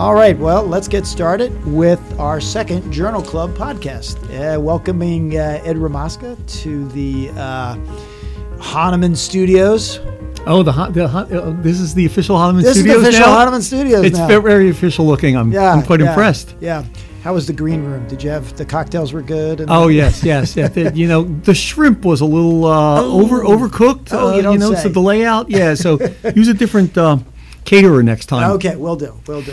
All right, well, let's get started with our second Journal Club podcast. Uh, welcoming uh, Ed Ramaska to the uh, Hahnemann Studios. Oh, the, the uh, this is the official Hahnemann This Studios is the official now? Hahnemann Studios It's now. very official looking. I'm, yeah, I'm quite yeah, impressed. Yeah. How was the green room? Did you have the cocktails were good? Oh yes, yes. yeah, the- you know, the shrimp was a little uh, Oh. over overcooked. Oh, uh, you don't know, say. so the layout. Yeah, so use a different uh, caterer next time. Okay, we'll do. We'll do.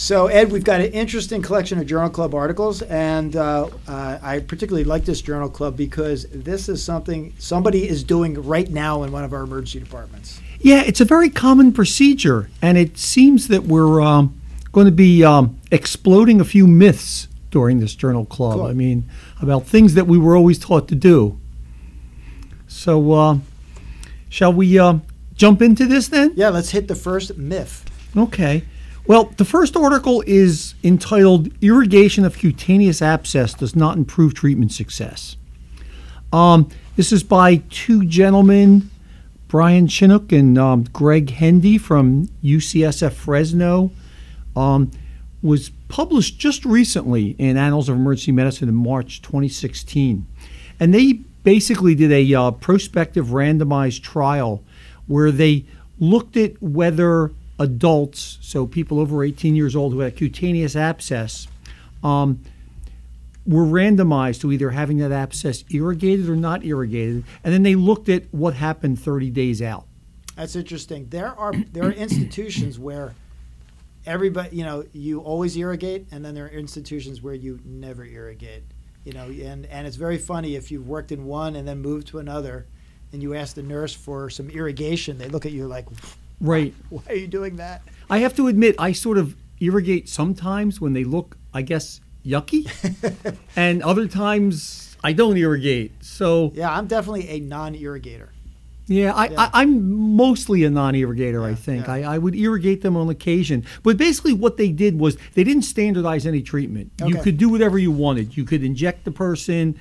So, Ed, we've got an interesting collection of Journal Club articles, and uh, uh, I particularly like this Journal Club because this is something somebody is doing right now in one of our emergency departments. Yeah, it's a very common procedure, and it seems that we're um, going to be um, exploding a few myths during this journal club. Cool. I mean, about things that we were always taught to do. So, uh, shall we uh, jump into this then? Yeah, let's hit the first myth. Okay. Well, the first article is entitled Irrigation of Cutaneous Abscess Does Not Improve Treatment Success. Um, this is by two gentlemen, Brian Chinnock and um, Greg Hendey from UCSF Fresno. Um, was published just recently in Annals of Emergency Medicine in March 2016. And they basically did a uh, prospective randomized trial where they looked at whether adults, so people over 18 years old who had cutaneous abscess, um, were randomized to either having that abscess irrigated or not irrigated. And then they looked at what happened 30 days out. That's interesting. There are there are institutions where everybody, you know, you always irrigate, and then there are institutions where you never irrigate. You know, and and it's very funny if you've worked in one and then moved to another, and you ask the nurse for some irrigation, they look at you like, Right. "Why are you doing that?" I have to admit, I sort of irrigate sometimes when they look, I guess, yucky, and other times I don't irrigate. So Yeah, I'm definitely a non-irrigator. yeah, I, Yeah. I, I'm mostly a non-irrigator. I think yeah. I, I would irrigate them on occasion, but basically what they did was they didn't standardize any treatment. You could do whatever you wanted. You could inject the person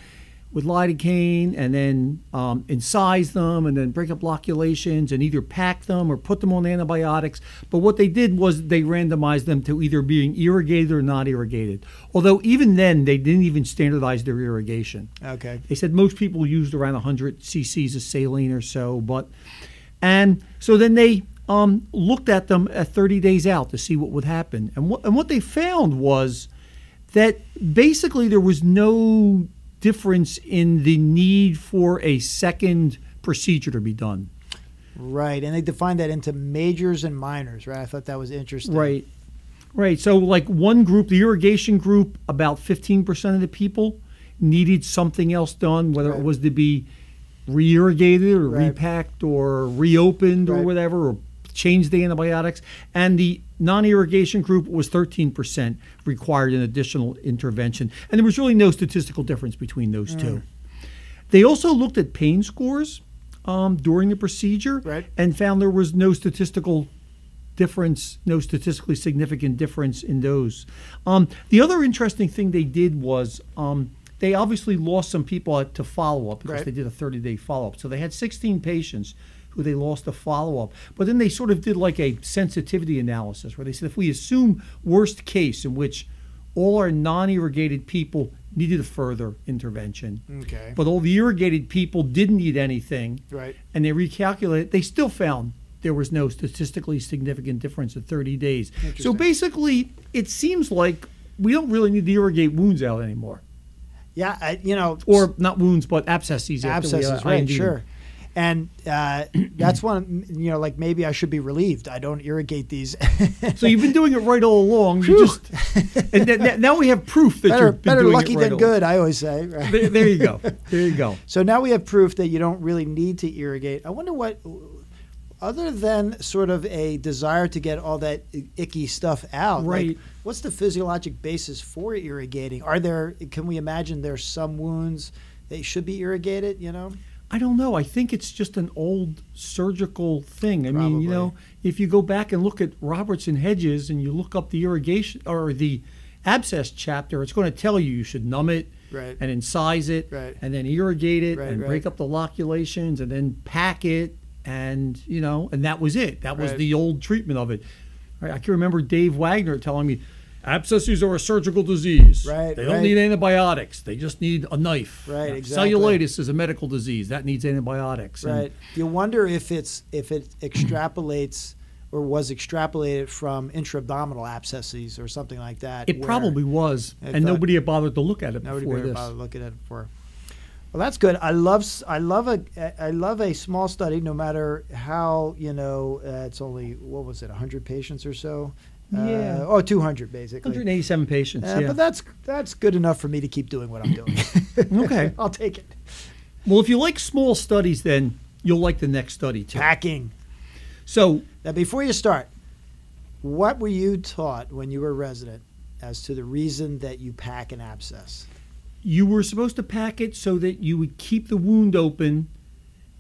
with lidocaine and then um, incise them and then break up loculations and either pack them or put them on antibiotics. But what they did was they randomized them to either being irrigated or not irrigated. Although even then they didn't even standardize their irrigation. Okay. They said most people used around 100 cc's of saline or so, but and so then they um, looked at them at 30 days out to see what would happen, and what and what they found was that basically there was no difference in the need for a second procedure to be done. Right, and they defined that into majors and minors. Right, I thought that was interesting. Right. Right. So, like one group, the irrigation group, about 15% of the people needed something else done, whether Right. it was to be re irrigated or Right. repacked or reopened or whatever, or changed the antibiotics. And the non irrigation group was 13% required an additional intervention. And there was really no statistical difference between those Mm. two. They also looked at pain scores um, during the procedure Right. and found there was no statistical difference, no statistically significant difference in those. Um, the other interesting thing they did was um, they obviously lost some people to follow up because Right. they did a 30 day follow up. So they had 16 patients who they lost to follow up. But then they sort of did like a sensitivity analysis where they said if we assume worst case in which all our non irrigated people needed a further intervention, Okay. but all the irrigated people didn't need anything, Right. and they recalculated, they still found there was no statistically significant difference at 30 days. So basically, it seems like we don't really need to irrigate wounds out anymore. Yeah, I, you know, Or not wounds, but abscesses. we, abscesses, uh, right? Sure. And uh, that's one, you know, like maybe I should be relieved. I don't irrigate these. So you've been doing it right all along. You just, and th- th- now we have proof that better you've been better doing lucky it right than good, I always say. Right? There, there you go. There you go. So now we have proof that you don't really need to irrigate. I wonder what, other than sort of a desire to get all that icky stuff out, like, Right. what's the physiologic basis for irrigating? Are there? Can we imagine there's some wounds that should be irrigated? You know, I don't know. I think it's just an old surgical thing. I mean, you know, if you go back and look at Roberts and Hedges and you look up the irrigation or the abscess chapter, it's going to tell you you should numb it right? and incise it Right. and then irrigate it Right, and break up the loculations and then pack it and you know and that was it. That was the old treatment of it. Right? I can remember Dave Wagner telling me abscesses are a surgical disease. Right, They don't right. need antibiotics. They just need a knife. Right, Now, exactly. Cellulitis is a medical disease that needs antibiotics. And Right. You wonder if it's if it extrapolates or was extrapolated from intra-abdominal abscesses or something like that. It probably was, and thought- nobody had bothered to look at it nobody before ever this. bothered looking at it before. Well, that's good. I love I love a I love a small study, no matter how you know uh, it's only what was it, hundred patients or so. Yeah. Uh, oh, 200 basically. 187 patients. Uh, yeah. But that's that's good enough for me to keep doing what I'm doing. Okay. I'll take it. well, if you like small studies, then you'll like the next study too. Packing. So Now, before you start, what were you taught when you were a resident as to the reason that you pack an abscess? You were supposed to pack it so that you would keep the wound open,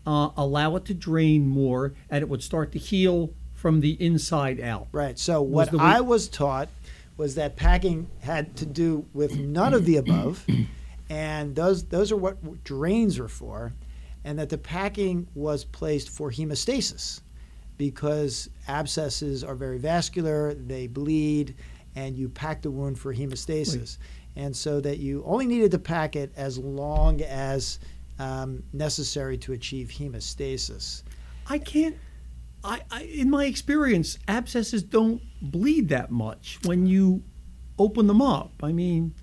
uh, allow it to drain more, and it would start to heal from the inside out. Right. So what way- I was taught was that packing had to do with none of the above, and those those are what drains are for, and that the packing was placed for hemostasis, because abscesses are very vascular, they bleed, and you pack the wound for hemostasis, and so that you only needed to pack it as long as um, necessary to achieve hemostasis. I can't. I, I in my experience, abscesses don't bleed that much when you open them up. I mean,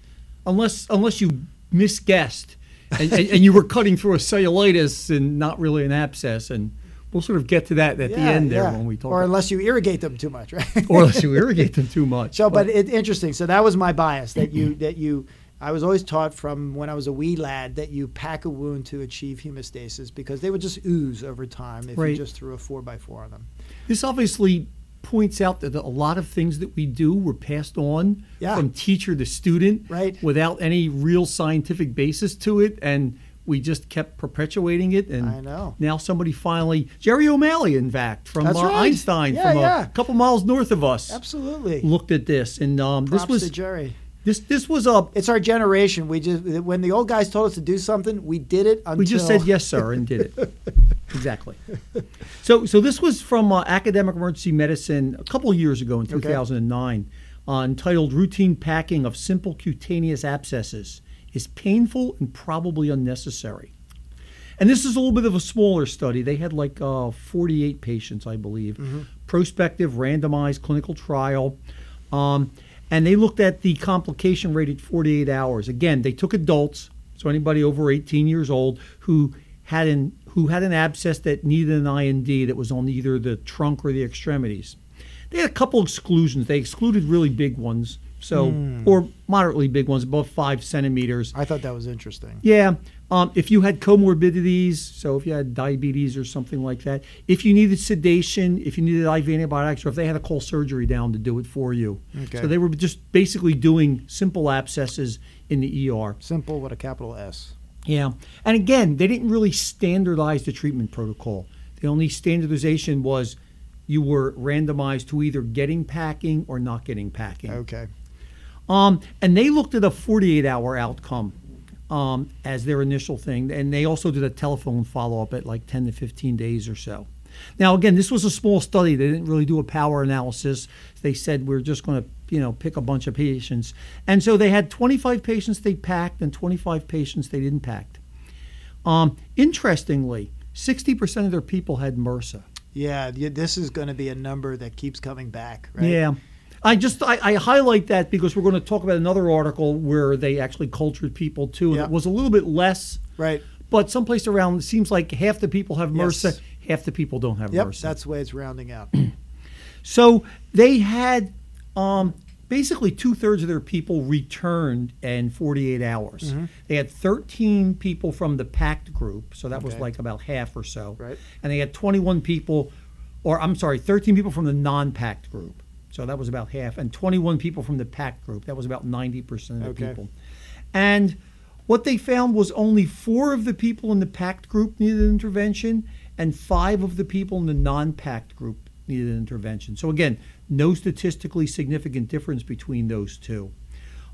unless unless you misguessed and, and, and you were cutting through a cellulitis and not really an abscess, and we'll sort of get to that at the end there yeah. when we talk. or unless you irrigate them too much, right? or unless you irrigate them too much. So, but it's interesting. So that was my bias that you that you. I was always taught from when I was a wee lad that you pack a wound to achieve hemostasis because they would just ooze over time if Right. you just threw a four by four on them. This obviously points out that a lot of things that we do were passed on Yeah. from teacher to student Right. without any real scientific basis to it and we just kept perpetuating it and I know. now somebody finally Jerry O'Malley in fact from uh, right. Einstein Yeah, from yeah. a couple miles north of us Absolutely. looked at this and um, this was to Jerry. this this was a It's our generation. We just when the old guys told us to do something, we did it until We just said yes, sir, and did it. exactly. So, so this was from uh, Academic Emergency Medicine a couple of years ago in Okay. 2009, uh, entitled "Routine Packing of Simple Cutaneous Abscesses is Painful and Probably Unnecessary." And this is a little bit of a smaller study. They had like uh, 48 patients, I believe, prospective, randomized clinical trial. Um, and they looked at the complication rate at 48 hours. Again, they took adults, so anybody over 18 years old who had an who had an abscess that needed an IND that was on either the trunk or the extremities. They had a couple exclusions. They excluded really big ones, so or moderately big ones, above five centimeters. I thought that was interesting. Yeah. Um, if you had comorbidities, so if you had diabetes or something like that, if you needed sedation, if you needed IV antibiotics, or if they had to call surgery down to do it for you. Okay. So they were just basically doing simple abscesses in the ER. Simple with a capital S. Yeah. And again, they didn't really standardize the treatment protocol. The only standardization was you were randomized to either getting packing or not getting packing. Okay. Um, and they looked at a 48 hour outcome um, as their initial thing. And they also did a telephone follow up at like 10 to 15 days or so. Now, again, this was a small study. They didn't really do a power analysis. They said we're just going to, you know, pick a bunch of patients. And so they had 25 patients they packed and 25 patients they didn't pack. Um, interestingly, 60% of their people had MRSA. Yeah, this is going to be a number that keeps coming back, right? Yeah. I just I, I highlight that because we're going to talk about another article where they actually cultured people too, and Yeah. it was a little bit less, Right. but someplace around it seems like half the people have Yes. MRSA, half the people don't have Yep, MRSA. that's the way it's rounding out. So they had um, basically two thirds of their people returned in 48 hours. Mm-hmm. They had 13 people from the packed group, so that was like about half or so. Right. And they had 21 people, or I'm sorry, 13 people from the non packed group. So that was about half, and 21 people from the packed group. That was about 90% of the Okay. people. And what they found was only four of the people in the packed group needed intervention, and five of the people in the non packed group needed intervention. So, again, no statistically significant difference between those two.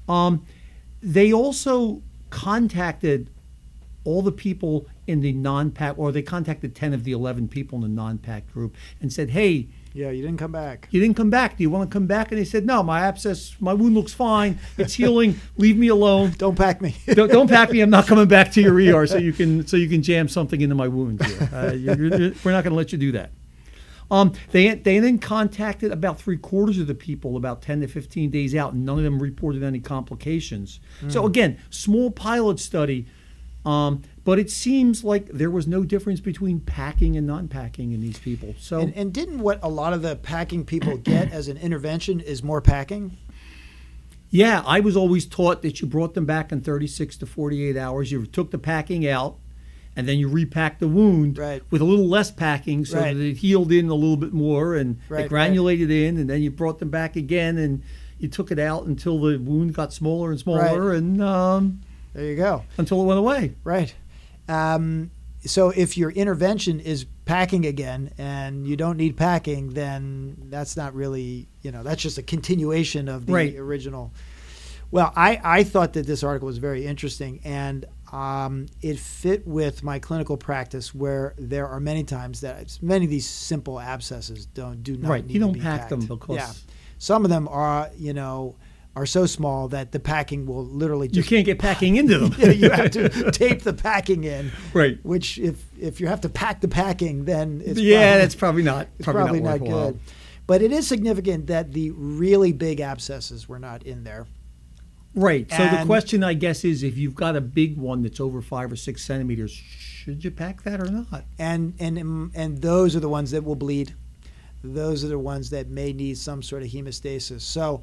Um, they also contacted all the people in the non packed, or they contacted 10 of the 11 people in the non packed group and said, hey, Yeah, you didn't come back. You didn't come back. Do you want to come back? And he said, no, my abscess, my wound looks fine. It's healing. Leave me alone. Don't pack me. don't, don't pack me. I'm not coming back to your ER so you can so you can jam something into my wound. Here. Uh, you're, you're, we're not going to let you do that. Um, they they then contacted about three quarters of the people about 10 to 15 days out, and none of them reported any complications. So again, small pilot study, um, but it seems like there was no difference between packing and non-packing in these people. So And, and didn't what a lot of the packing people get as an intervention is more packing? Yeah, I was always taught that you brought them back in 36 to 48 hours. You took the packing out, and then you repacked the wound Right. with a little less packing so Right. that it healed in a little bit more and Right, it granulated in, and then you brought them back again and you took it out until the wound got smaller and smaller and um, There you go. until it went away. Right. Um, so if your intervention is packing again and you don't need packing, then that's not really, you know, that's just a continuation of the Right. original. Well, I, I thought that this article was very interesting and um, it fit with my clinical practice where there are many times that many of these simple abscesses don't do not Right. need You don't be pack packed. them because yeah. Some of them are, you know, are so small that the packing will literally you can't get packing into them. yeah, you have to tape the packing in. Right. Which, if if you have to pack the packing, then it's yeah, probably, that's probably not it's probably, probably, not, worthwhile. good. But it is significant that the really big abscesses were not in there. Right. So the question, I guess, is if you've got a big one that's over five or six centimeters, should you pack that or not? And and um, and those are the ones that will bleed. Those are the ones that may need some sort of hemostasis. So.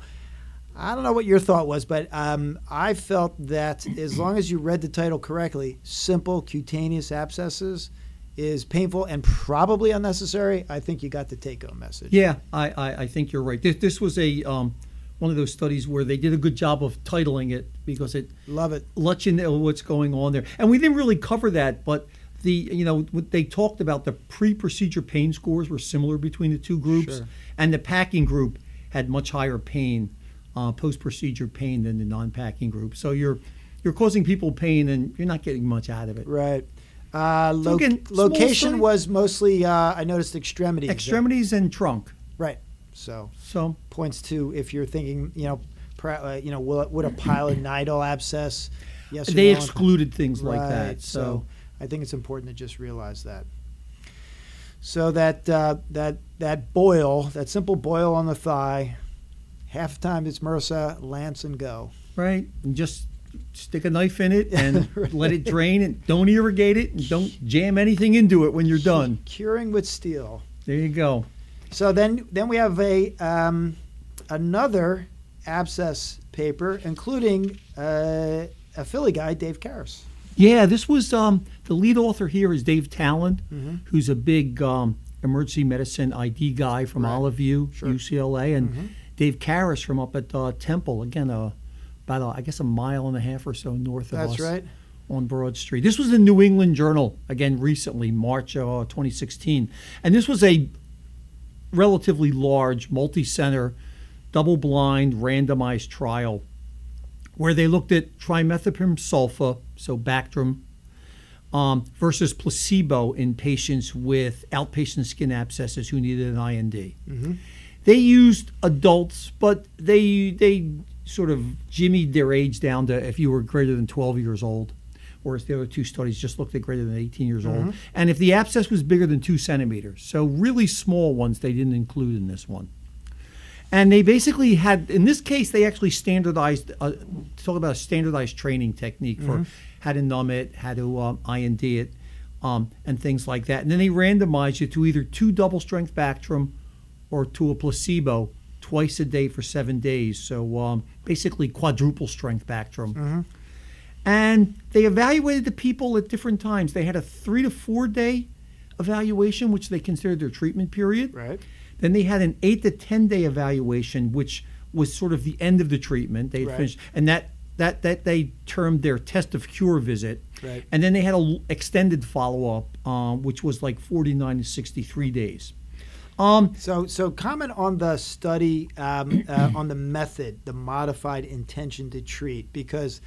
I don't know what your thought was, but um, I felt that as long as you read the title correctly, simple cutaneous abscesses is painful and probably unnecessary. I think you got the take-home message. Yeah, I, I, I think you're right. This, this was a um, one of those studies where they did a good job of titling it because it Love it. lets you know what's going on there. And we didn't really cover that, but the you know what they talked about the pre-procedure pain scores were similar between the two groups, Sure. and the packing group had much higher pain, uh, post-procedure pain than the non-packing group. So you're you're causing people pain, and you're not getting much out of it. Right. Uh, So lo- again, location was mostly, uh, I noticed extremities. Extremities and trunk. Right. So So points to if you're thinking, you know, pra- uh, you know, will, would a pilonidal abscess? Yes. Or they no? excluded things like Right, that. So, So I think it's important to just realize that. So that uh, that that boil, that simple boil on the thigh, half the time it's MRSA, lance and go. right, and just stick a knife in it and Right. let it drain, and don't irrigate it, and don't jam anything into it when you're done. Curing with steel. There you go. So then, then we have a um, another abscess paper, including uh, a Philly guy, Dave Karras. Yeah, this was um, the lead author here is Dave Talan, Mhm. who's a big um, emergency medicine ID guy from Right. Olive View, Sure. UCLA, and Mhm. Dave Karras from up at uh, Temple. Again, uh, about a, I guess a mile and a half or so north of us. That's right. on Broad Street. This was the New England Journal again recently, March uh, 2016, and this was a relatively large, multi-center, double-blind, randomized trial where they looked at trimethoprim sulfa, so Bactrim, um, versus placebo in patients with outpatient skin abscesses who needed an IND. Mhm. They used adults, but they they sort of jimmied their age down to if you were greater than 12 years old, whereas the other two studies just looked at greater than 18 years old. And if the abscess was bigger than two centimeters, so really small ones, they didn't include in this one. And they basically had, in this case, they actually standardized, uh, talk about a standardized training technique for how to numb it, how to um, IND it, um, and things like that. And then they randomized you to either two double strength Bactrim or to a placebo twice a day for seven days. So um, basically quadruple strength Bactrim. And they evaluated the people at different times. They had a three to four day evaluation, which they considered their treatment period. Right. Then they had an eight to ten day evaluation, which was sort of the end of the treatment. They Right. finished, and that that that they termed their test of cure visit. Right. And then they had a l- extended follow up, um, which was like forty nine to sixty three days. Um, So, so comment on the study, um, uh, on the method, the modified intention to treat, because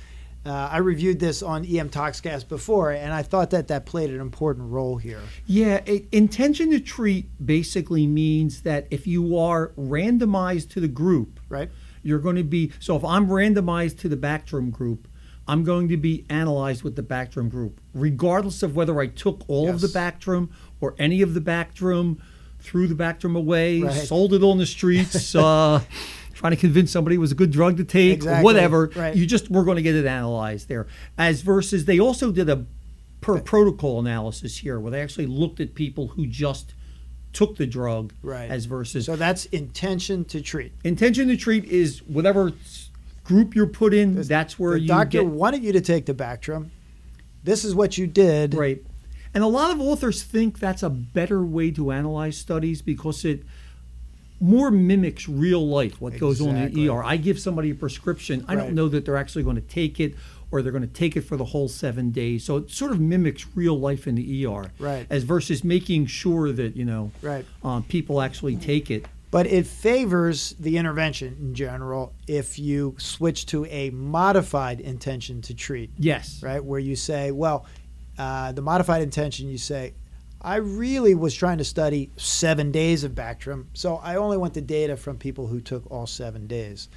uh, I reviewed this on EM Toxcast before, and I thought that that played an important role here. Yeah, it, intention to treat basically means that if you are randomized to the group, Right. you're going to be. So if I'm randomized to the Bactrim group, I'm going to be analyzed with the Bactrim group, regardless of whether I took all of the Yes. Bactrim or any of the Bactrim, threw the Bactrim away, Right. sold it on the streets. uh, Trying to convince somebody it was a good drug to take, Exactly, or whatever. right. You just we're going to get it analyzed there. As versus they also did a per protocol analysis here, where they actually looked at people who just took the drug, Right. as versus So that's intention to treat. intention to treat is whatever group you're put in. that's where the you doctor get wanted you to take the Bactrim. This is what you did. right. And a lot of authors think that's a better way to analyze studies because it more mimics real life what goes on in the ER. I give somebody a prescription. I don't know that they're actually going to take it or they're going to take it for the whole seven days. So it sort of mimics real life in the ER, Right. As versus making sure that you know Right. um, people actually take it. But it favors the intervention in general if you switch to a modified intention to treat, Yes, right? Where you say, well, uh, the modified intention, you say, I really was trying to study seven days of Bactrim, so I only want the data from people who took all seven days.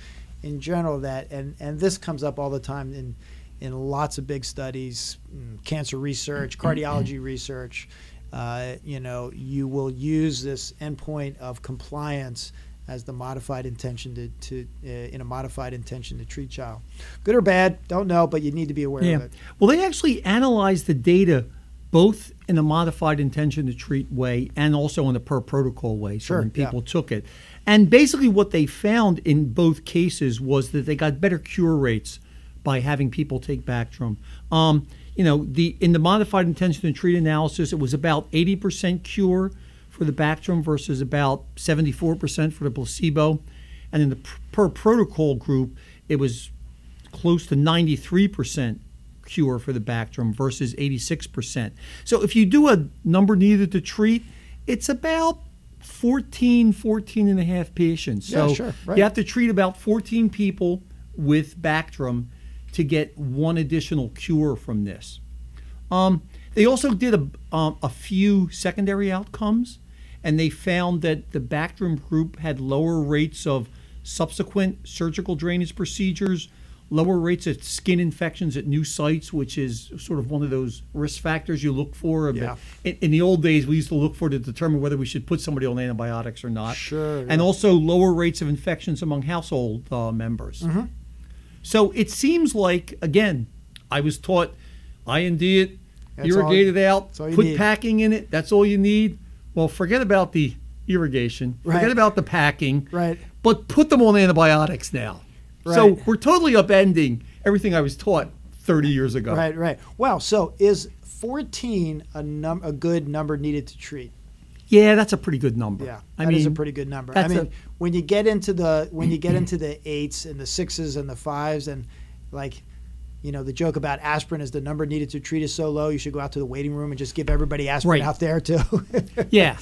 In general, that and and this comes up all the time in in lots of big studies, mm, cancer research, cardiology research. Uh, you know, you will use this endpoint of compliance as the modified intention to, to uh, in a modified intention to treat child. Good or bad, don't know, but you need to be aware Yeah. of it. Well, they actually analyzed the data both in a modified intention to treat way and also in a per protocol way. So Sure, when yeah. people took it. And basically, what they found in both cases was that they got better cure rates by having people take Bactrim. Um, you know, the in the modified intention to treat analysis, it was about 80% cure for the Bactrim versus about 74% for the placebo. And in the per protocol group, it was close to 93% cure for the Bactrim versus 86%. So if you do a number needed to treat, it's about 14, 14 and a half patients. Yeah, So sure, right. you have to treat about 14 people with Bactrim to get one additional cure from this. Um, they also did a, um, a few secondary outcomes, and they found that the Bactrim group had lower rates of subsequent surgical drainage procedures, lower rates of skin infections at new sites, which is sort of one of those risk factors you look for. Yeah. In, in the old days, we used to look for to determine whether we should put somebody on antibiotics or not. Sure, And yeah. also lower rates of infections among household uh, members. Mm-hmm. So it seems like, again, I was taught IND it, That's irrigate all- it out, that's all you put need. packing in it. That's all you need. Well, forget about the irrigation, Right. forget about the packing, Right. but put them on antibiotics now. Right. So we're totally upending everything I was taught 30 years ago. Right, right. Well, so is 14 a num a good number needed to treat? Yeah, that's a pretty good number. Yeah, I that is mean, a pretty good number. I mean, a- when you get into the when you get into the eights and the sixes and the fives and like, you know, the joke about aspirin is the number needed to treat is so low, you should go out to the waiting room and just give everybody aspirin Right. out there too. yeah.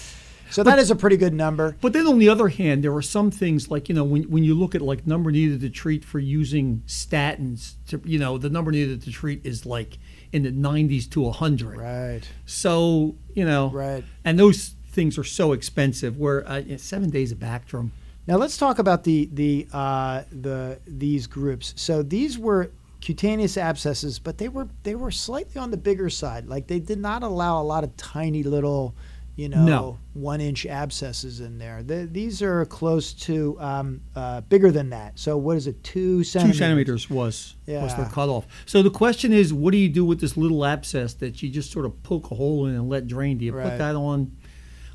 so that is a pretty good number. But then on the other hand, there are some things like, you know, when, when you look at like number needed to treat for using statins, to, you know, the number needed to treat is like in the 90s to 100. Right, So, you know, right. and those things are so expensive where uh, seven days of Bactrim. Now let's talk about the the uh, the these groups. So these were cutaneous abscesses, but they were they were slightly on the bigger side. Like they did not allow a lot of tiny little, you know, No. one inch abscesses in there. The, these are close to um, uh, bigger than that. So what is it? Two centimeters. Two centimeters was was the cutoff. So the question is, what do you do with this little abscess that you just sort of poke a hole in and let drain? Do you Right. put that on?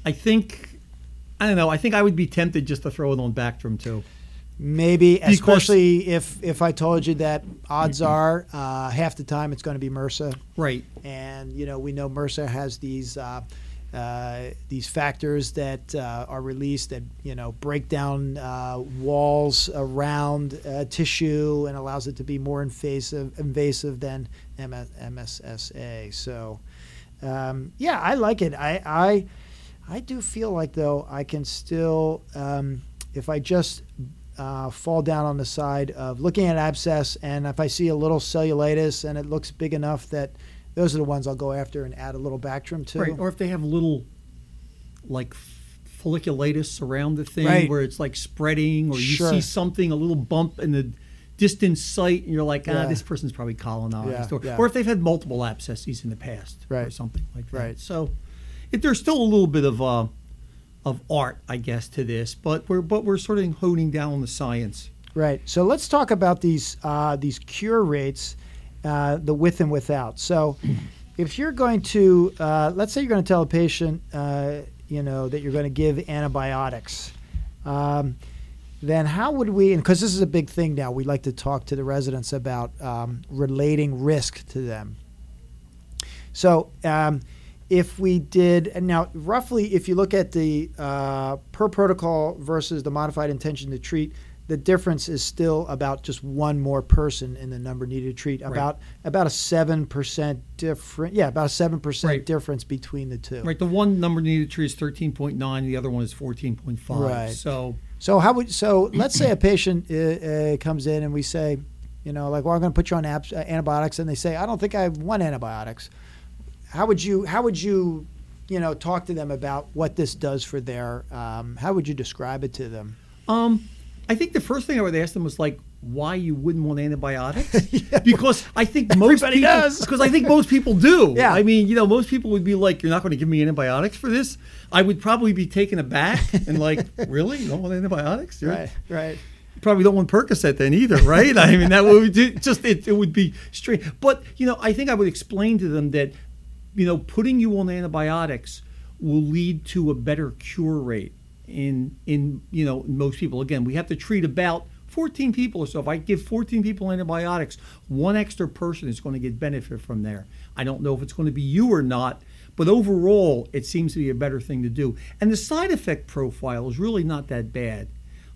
I think, I don't know. I think I would be tempted just to throw it on Bactrim too. Maybe, especially if if I told you that odds are uh, half the time it's going to be MRSA. Right. and you know we know MRSA has these uh, uh, these factors that uh, are released that you know break down uh, walls around uh, tissue and allows it to be more invasive invasive than MS- MSSA. So um, yeah, I like it. I, I I do feel like though I can still um, if I just uh, fall down on the side of looking at abscess, and if I see a little cellulitis and it looks big enough that those are the ones I'll go after and add a little Bactrim to. Right. Or if they have little, like folliculitis around the thing Right. where it's like spreading, or you Sure. see something, a little bump in the distant site, and you're like, ah, Yeah. this person's probably colonized. Yeah, Or, yeah. or if they've had multiple abscesses in the past, right. or something like that. Right. So if there's still a little bit of uh, of art, I guess, to this, but we're but we're sort of honing down on the science. Right. So let's talk about these uh, these cure rates, uh, the with and without. So, if you're going to, uh, let's say you're going to tell a patient, uh, you know, that you're going to give antibiotics, um, then how would we? And because this is a big thing now, we like to talk to the residents about um, relating risk to them. So. Um, if we did and now roughly if you look at the uh, per protocol versus the modified intention to treat the difference is still about just one more person in the number needed to treat about about a 7% different yeah about a 7% Right. difference between the two Right. The one number needed to treat is 13.9, the other one is 14.5. Right. So so how would so let's say a patient uh, uh, comes in and we say you know like well i'm going to put you on abs- uh, antibiotics and they say i don't think i want antibiotics how would you how would you you know talk to them about what this does for their um, how would you describe it to them Um, I think the first thing I would ask them was like, why you wouldn't want antibiotics? Because I think most people, does. Because I think most people do. Yeah. I mean, you know, most people would be like, you're not going to give me antibiotics for this. I would probably be taken aback and like, really, you don't want antibiotics? You're- right right you probably don't want Percocet then either, right? I mean, that would just it, it would be strange. But you know, I think I would explain to them that you know putting you on antibiotics will lead to a better cure rate in in you know most people. Again, we have to treat about 14 people or so. If I give 14 people antibiotics, one extra person is going to get benefit from there. I don't know if it's going to be you or not. But overall, it seems to be a better thing to do. And the side effect profile is really not that bad.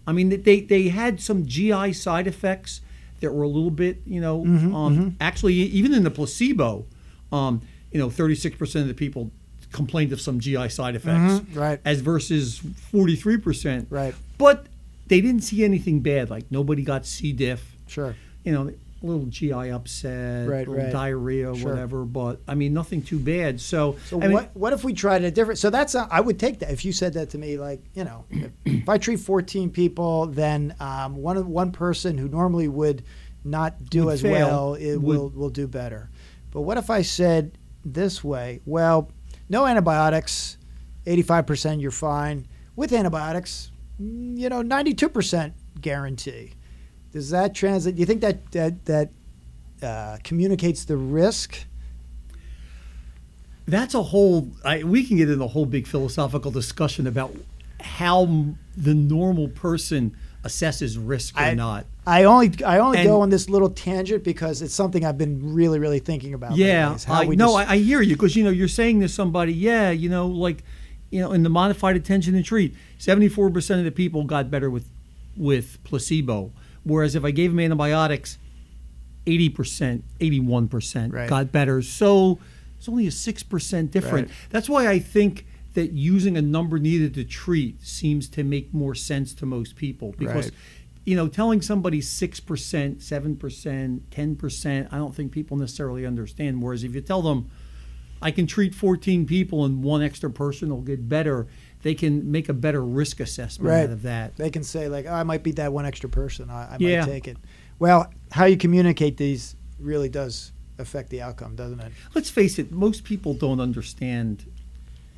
I mean, they they had some GI side effects that were a little bit, you know, um, actually even in the placebo, um, you know, 36% of the people complained of some GI side effects, Mhm, right. as versus 43%. Right. But they didn't see anything bad, like nobody got C. diff, sure you know, a little GI upset, Right, little right. diarrhea, Sure. whatever. But I mean, nothing too bad. So, So I mean, what what if we tried a different? So that's a, I would take that if you said that to me. Like you know, if, if I treat 14 people, then um, one one person who normally would not do Would as fail, well it would- will will do better. But what if I said this way? Well, no antibiotics, 85 percent you're fine. With antibiotics, mm, you know, 92 percent guarantee. Does that translate? Do you think that that that uh, communicates the risk? that's a whole I, we can get into a whole big philosophical discussion about how the normal person assesses risk or I- not I only I only And- go on this little tangent because it's something I've been really really thinking about. yeah I, no just- I, I hear you because you know you're saying to somebody yeah you know like you know in the modified attention and treat 74% of the people got better with with placebo whereas if i gave them antibiotics 80% 81% got better so it's only a 6% different Right. that's why i think that using a number needed to treat seems to make more sense to most people because Right. you know telling somebody 6% 7% 10% i don't think people necessarily understand whereas if you tell them i can treat 14 people and one extra person will get better they can make a better risk assessment Right. out of that they can say like oh, I might be that one extra person. I, I Yeah. might take it. Well, how you communicate these really does affect the outcome, doesn't it? let's face it most people don't understand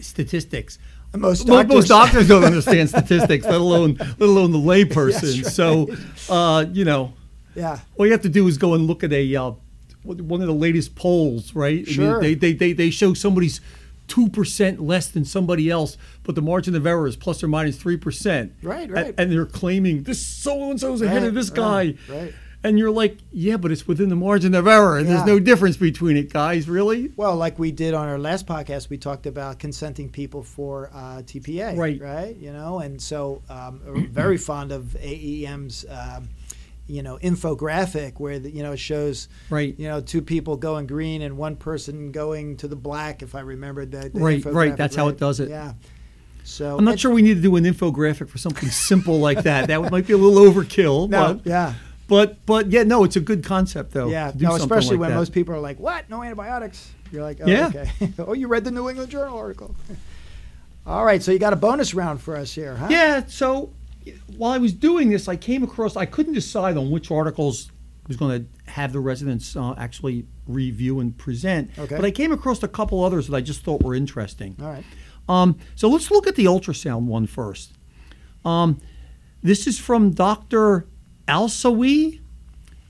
statistics Most doctors, most doctors don't understand statistics let alone let alone the layperson Yes, so uh, you know Yeah, all you have to do is go and look at a uh, one of the latest polls, right? I mean, Sure. they, they, they, they show somebody's two percent less than somebody else, but the margin of error is plus or minus three percent. Right, And, right. and they're claiming this so and so is ahead Right, of this guy. right, right. And you're like, yeah, but it's within the margin of error, and Yeah. there's no difference between it, guys. Really? Well, like we did on our last podcast, we talked about consenting people for uh, TPA, Right. Right. You know, and so um, very fond of AEM's, um, you know, infographic where the, you know it shows, Right. you know, two people going green and one person going to the black. If I remember that. Right, right, that's how it does it. Yeah. So I'm not sure we need to do an infographic for something simple like that. That might be a little overkill. No, but, yeah, but but yeah, no, it's a good concept though. yeah. No, especially like when that. most people are like, "What? No antibiotics?" You're like, "Oh, Yeah. okay." oh, you read the New England Journal article. All right, so you got a bonus round for us here, huh? Yeah, so while I was doing this, I came across, I couldn't decide on which articles I was going to have the residents uh, actually review and present. Okay. But I came across a couple others that I just thought were interesting. All right. Um, so let's look at the ultrasound one first. Um, this is from Dr. Al-Sawi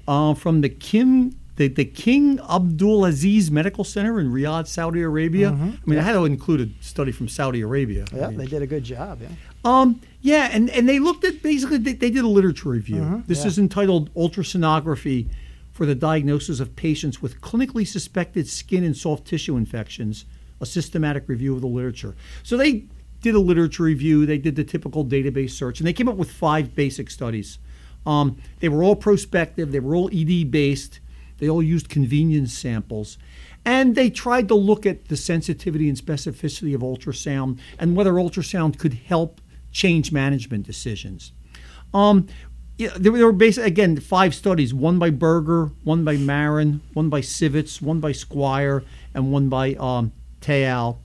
uh, from the Kim. The, the King Abdul Aziz Medical Center in Riyadh, Saudi Arabia. I mean, I had to include a study from Saudi Arabia. I Yeah, mean, they did a good job. Yeah. um, yeah, and, and they looked at basically they, they did a literature review. Mhm, this yeah. is entitled Ultrasonography for the Diagnosis of Patients with Clinically Suspected Skin and Soft Tissue Infections, a systematic review of the literature. So they did a literature review, they did the typical database search, and they came up with five basic studies. Um, they were all prospective, they were all ED based, they all used convenience samples. And they tried to look at the sensitivity and specificity of ultrasound and whether ultrasound could help change management decisions. Um, yeah, there, were- basically, again, five studies one by Berger, one by Marin, one by Sivitz, one by Squire, and one by um, Tayal.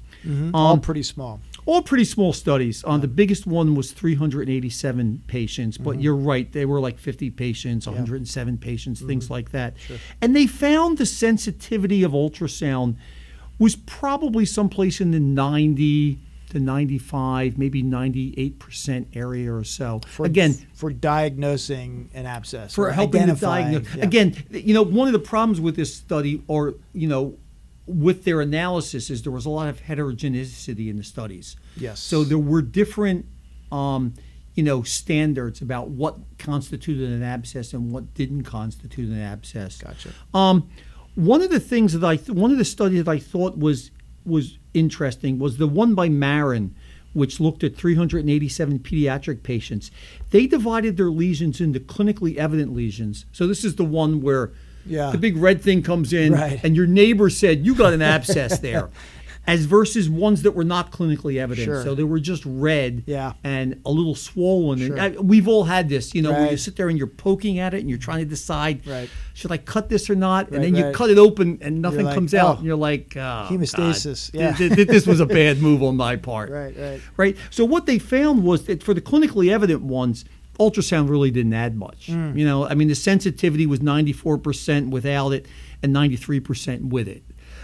All Um, pretty small. All pretty small studies. Uh, the biggest one was 387 patients, but you're right, they were like 50 patients, 107 patients, things like that. And they found the sensitivity of ultrasound was probably someplace in the 90 to 95, maybe 98% area or so. For, Again, for diagnosing an abscess. for or helping to diagnose. yeah. Again, you know, one of the problems with this study, or you know, with their analysis, is there was a lot of heterogeneity in the studies. Yes. So there were different, um, you know, standards about what constituted an abscess and what didn't constitute an abscess. Gotcha. Um, one of the things that I, th- one of the studies that I thought was was interesting was the one by Marin, which looked at 387 pediatric patients. They divided their lesions into clinically evident lesions. So this is the one where Yeah. the big red thing comes in, Right. and your neighbor said you got an abscess there. As versus ones that were not clinically evident, Sure. so they were just red Yeah. and a little swollen. Sure. And I, we've all had this, you know, where you sit there and you're poking at it and you're trying to decide, Right. should I cut this or not? And Right, then you right. cut it open and nothing like, comes out, oh, and you're like, oh, hemostasis, God. yeah. Th- th- this was a bad move on my part. Right, right. Right. So what they found was that for the clinically evident ones, ultrasound really didn't add much. Hmm. You know, I mean, the sensitivity was 94% without it and 93% with it.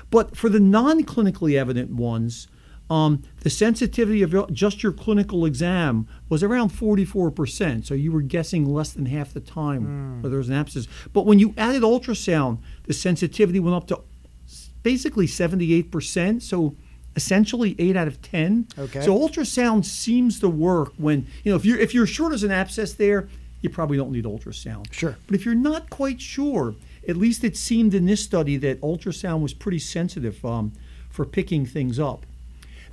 But for the non-clinically evident ones, um, the sensitivity of just your clinical exam was around 44%. So you were guessing less than half the time Hmm. whether there was an abscess. But when you added ultrasound, the sensitivity went up to basically 78%. So essentially 8 out of 10. Okay. So ultrasound seems to work when, you know, if you're, if you're sure there's an abscess there, you probably don't need ultrasound. Sure. But if you're not quite sure, at least it seemed in this study that ultrasound was pretty sensitive um, for picking things up.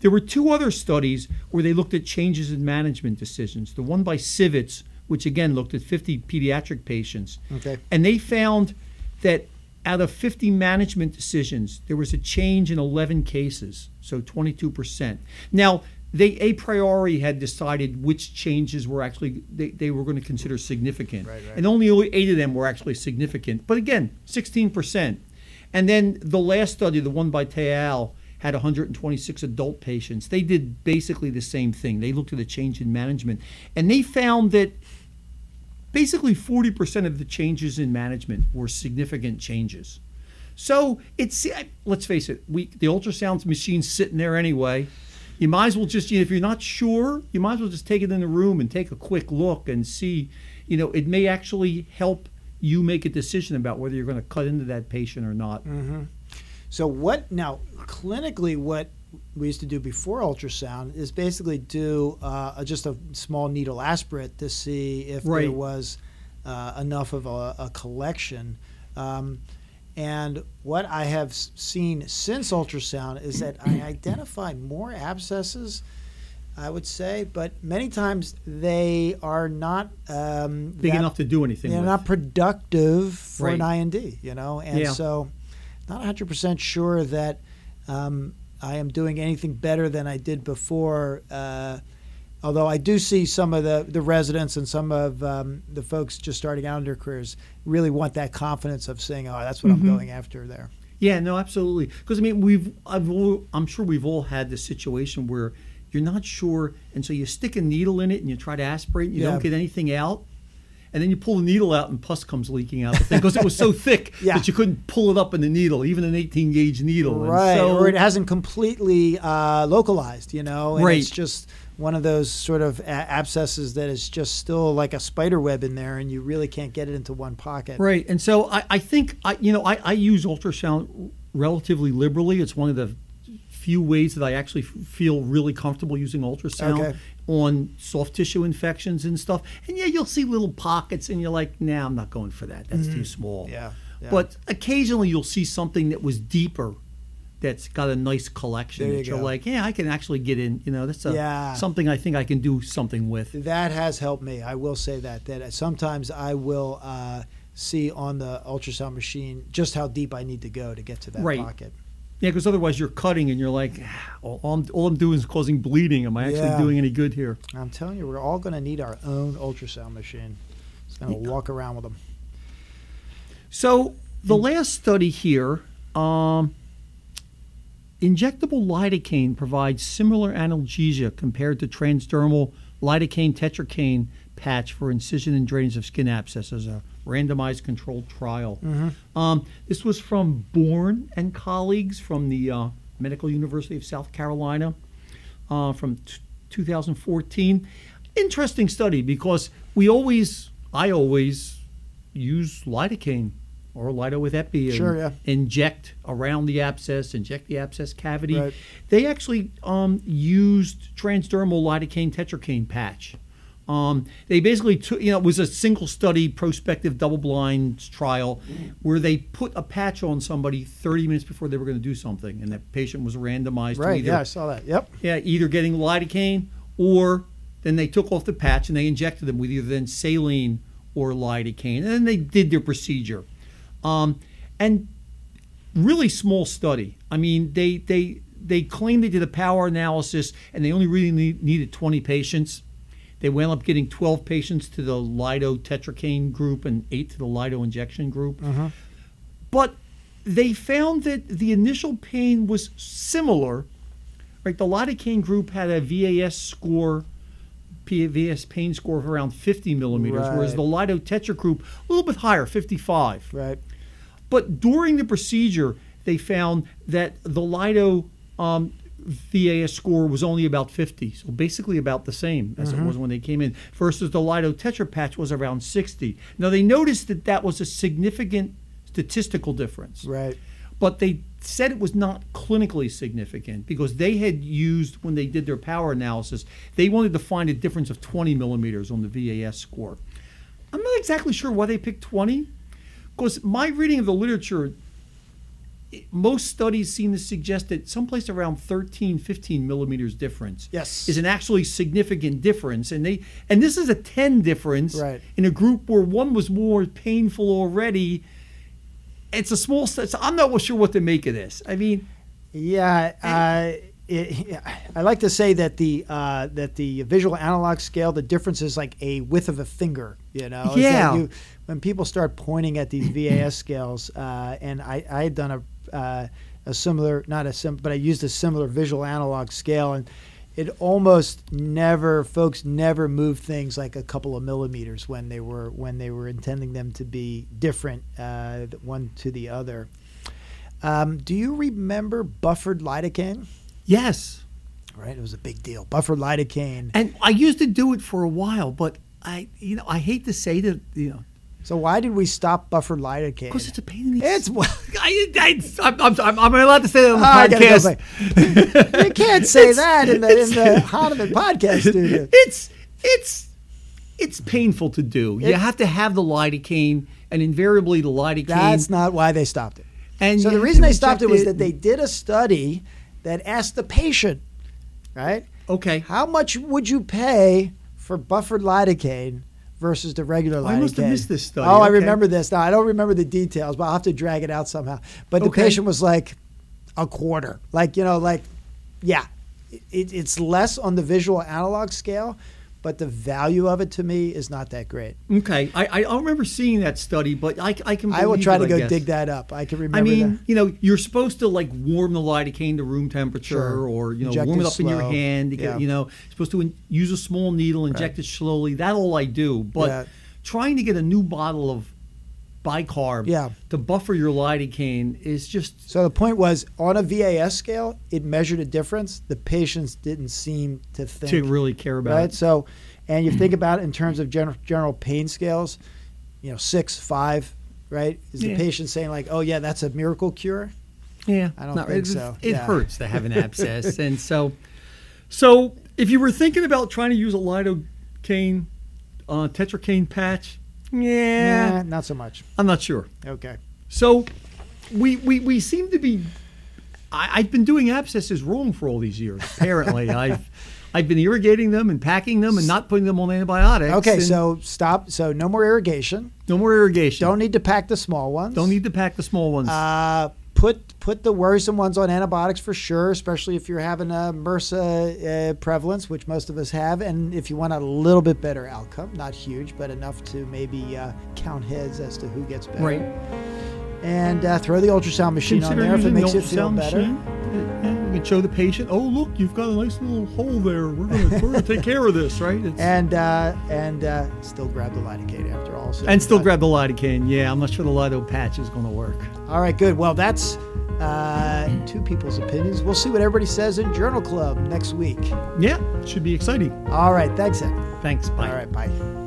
There were two other studies where they looked at changes in management decisions. The one by Sivitz, which again looked at 50 pediatric patients. Okay. And they found that out of 50 management decisions, there was a change in 11 cases, so 22%. Now, they a priori had decided which changes were actually they, they were going to consider significant. Right, right. And only eight of them were actually significant. But again, 16%. And then the last study, the one by Tayal, had 126 adult patients. They did basically the same thing. They looked at a change in management. And they found that basically 40% of the changes in management were significant changes. So it's let's face it, we the ultrasound machine's sitting there anyway. You might as well just you know, if you're not sure, you might as well just take it in the room and take a quick look and see. You know, it may actually help you make a decision about whether you're going to cut into that patient or not. Mm-hmm. So what now clinically what we used to do before ultrasound is basically do uh, a- just a small needle aspirate to see if there was uh, enough of a, a collection. Um, and what I have seen since ultrasound is that I identify more abscesses, I would say, but many times they are not um, Big that- enough to do anything they're with. not productive for Right. an IND, you know, and Yeah. so not 100% sure that um, I am doing anything better than I did before. Uh, although I do see some of the, the residents and some of um, the folks just starting out in their careers really want that confidence of saying, "Oh, that's what Mm-hmm. I'm going after there." Yeah, no, absolutely. Because I mean, we've I've al- I'm sure we've all had this situation where you're not sure, and so you stick a needle in it and you try to aspirate, and you Yeah. don't get anything out, and then you pull the needle out and pus comes leaking out because it was so thick Yeah. that you couldn't pull it up in the needle, even an 18 gauge needle. Right, so- or it hasn't completely uh, localized, you know, and Right. it's just one of those sort of abscesses that is just still like a spider web in there, and you really can't get it into one pocket. Right, and so I, I think I, you know, I, I use ultrasound relatively liberally. It's one of the few ways that I actually f- feel really comfortable using ultrasound Okay. On soft tissue infections and stuff. And yeah, you'll see little pockets, and you're like, "Nah, I'm not going for that. That's too small." Mm-hmm. Yeah, yeah. But occasionally, you'll see something that was deeper. That's got a nice collection There that you you're go. like, yeah, I can actually get in. You know, that's a, Yeah. something I think I can do something with. That has helped me. I will say that. That sometimes I will uh, see on the ultrasound machine just how deep I need to go to get to that Right. pocket. Yeah, because otherwise you're cutting and you're like, "Ah, all, all I'm, all I'm doing is causing bleeding. Am I actually Yeah. doing any good here? I'm telling you, we're all going to need our own ultrasound machine. Just going to walk around with them. So the last study here, um, injectable lidocaine provides similar analgesia compared to transdermal lidocaine tetracaine patch for incision and drainage of skin abscesses, a randomized controlled trial. Um, this was from Bourne and colleagues from the uh, Medical University of South Carolina uh, from t- 2014. Interesting study because we always, I always use lidocaine or lido with epi and Sure, yeah. inject around the abscess, inject the abscess cavity. Right. They actually um, used transdermal lidocaine tetracaine patch. Um, they basically took, you know, it was a single study, prospective, double blind trial where they put a patch on somebody 30 minutes before they were going to do something, and that patient was randomized to Right. either Yeah, I saw that. Yep. yeah, either getting lidocaine or then they took off the patch and they injected them with either then saline or lidocaine, and then they did their procedure. Um, and really small study. I mean, they they they claimed they did a power analysis and they only really need, needed 20 patients. They wound up getting 12 patients to the lido tetracaine group and eight to the lido injection group. But they found that the initial pain was similar. Right, the lidocaine group had a VAS score, VAS pain score of around 50 millimeters, whereas the lido tetra group a little bit higher, 55. Right. But during the procedure, they found that the Lido um, VAS score was only about 50, so basically about the same as it mm-hmm. was when they came in, versus the Lido Tetra patch was around 60. Now, they noticed that that was a significant statistical difference, Right. but they said it was not clinically significant because they had used, when they did their power analysis, they wanted to find a difference of 20 millimeters on the VAS score. I'm not exactly sure why they picked 20 because my reading of the literature it- most studies seem to suggest that someplace around 13 15 millimeters difference Yes. is an actually significant difference and they and this is a 10 difference Right. in a group where one was more painful already it's a small so i'm not sure what to make of this i mean Yeah, uh, it, I like to say that the uh, that the visual analog scale, the difference is like a width of a finger. You know, Yeah. you- when people start pointing at these VAS scales, uh, and I, I had done a uh, a similar, not a sim, but I used a similar visual analog scale, and it almost never, folks never moved things like a couple of millimeters when they were when they were intending them to be different, uh, one to the other. Um, do you remember buffered lidocaine? yes Right, it was a big deal. Buffered lidocaine. and i used to do it for a while but i you know i hate to say that you know So why did we stop buffered lidocaine? because it's a pain in the It's I, I, I'm, I'm, I'm, allowed to say that on the Oh, I go you can't say It's- that in the in the Hahnemann podcast studio. it's it's it's painful to do. you have to have the lidocaine, and invariably the lidocaine. That's not why they stopped it. and So the reason they stopped it was that they did a study that asked the patient, right, okay. how much would you pay for buffered lidocaine versus the regular lidocaine? I must have missed this study. Oh, I remember this. Now I don't remember the details, but I'll have to drag it out somehow. But the Okay. patient was like, a quarter. Like you know, like yeah, it, it's less on the visual analog scale, but the value of it to me is not that great. Okay, I, I don't remember seeing that study, but I, I can. I will try it, to go guess. dig that up. I can remember. I mean, that. you know, you're supposed to like warm the lidocaine to room temperature, Sure. or you know, Inject warm it it up in your hand. To get, Yeah. You know, supposed to in, use a small needle, inject Right. it slowly. That all I do, but Yeah. trying to get a new bottle of bicarb Yeah. to buffer your lidocaine is just So the point was, on a VAS scale, it measured a difference. The patients didn't seem to think to really care about. right? it. So, and you think about it in terms of general, general pain scales, you know, six, five, right? Is the patient saying like, "Oh yeah, that's a miracle cure"? Yeah, I don't think it, so. It Yeah. hurts to have an abscess, and so, so if you were thinking about trying to use a lidocaine, uh, tetracaine patch, yeah, Nah, not so much. I'm not sure. Okay. So, we we, we seem to be. I, I've been doing abscesses wrong for all these years. Apparently, I've I've been irrigating them and packing them and not putting them on antibiotics. Okay, and so stop. So no more irrigation. no more irrigation. Don't need to pack the small ones. don't need to pack the small ones. Uh, put put the worrisome ones on antibiotics for sure, especially if you're having a MRSA uh, prevalence, which most of us have, and if you want a little bit better outcome, not huge, but enough to maybe uh, count heads as to who gets better. right. And uh, throw the ultrasound machine on there if it makes you feel better. Machine. Yeah, we can show the patient. Oh, look, you've got a nice little hole there. We're gonna, we're gonna take care of this, right? It's- And uh, and uh, still grab the lidocaine after all. So and still grab the lidocaine. Yeah, I'm not sure the lido patch is going to work. All right, good. Well, that's uh, two people's opinions. We'll see what everybody says in Journal Club next week. Yeah, should be exciting. All right, thanks, Ed. Thanks. Bye. All right, bye.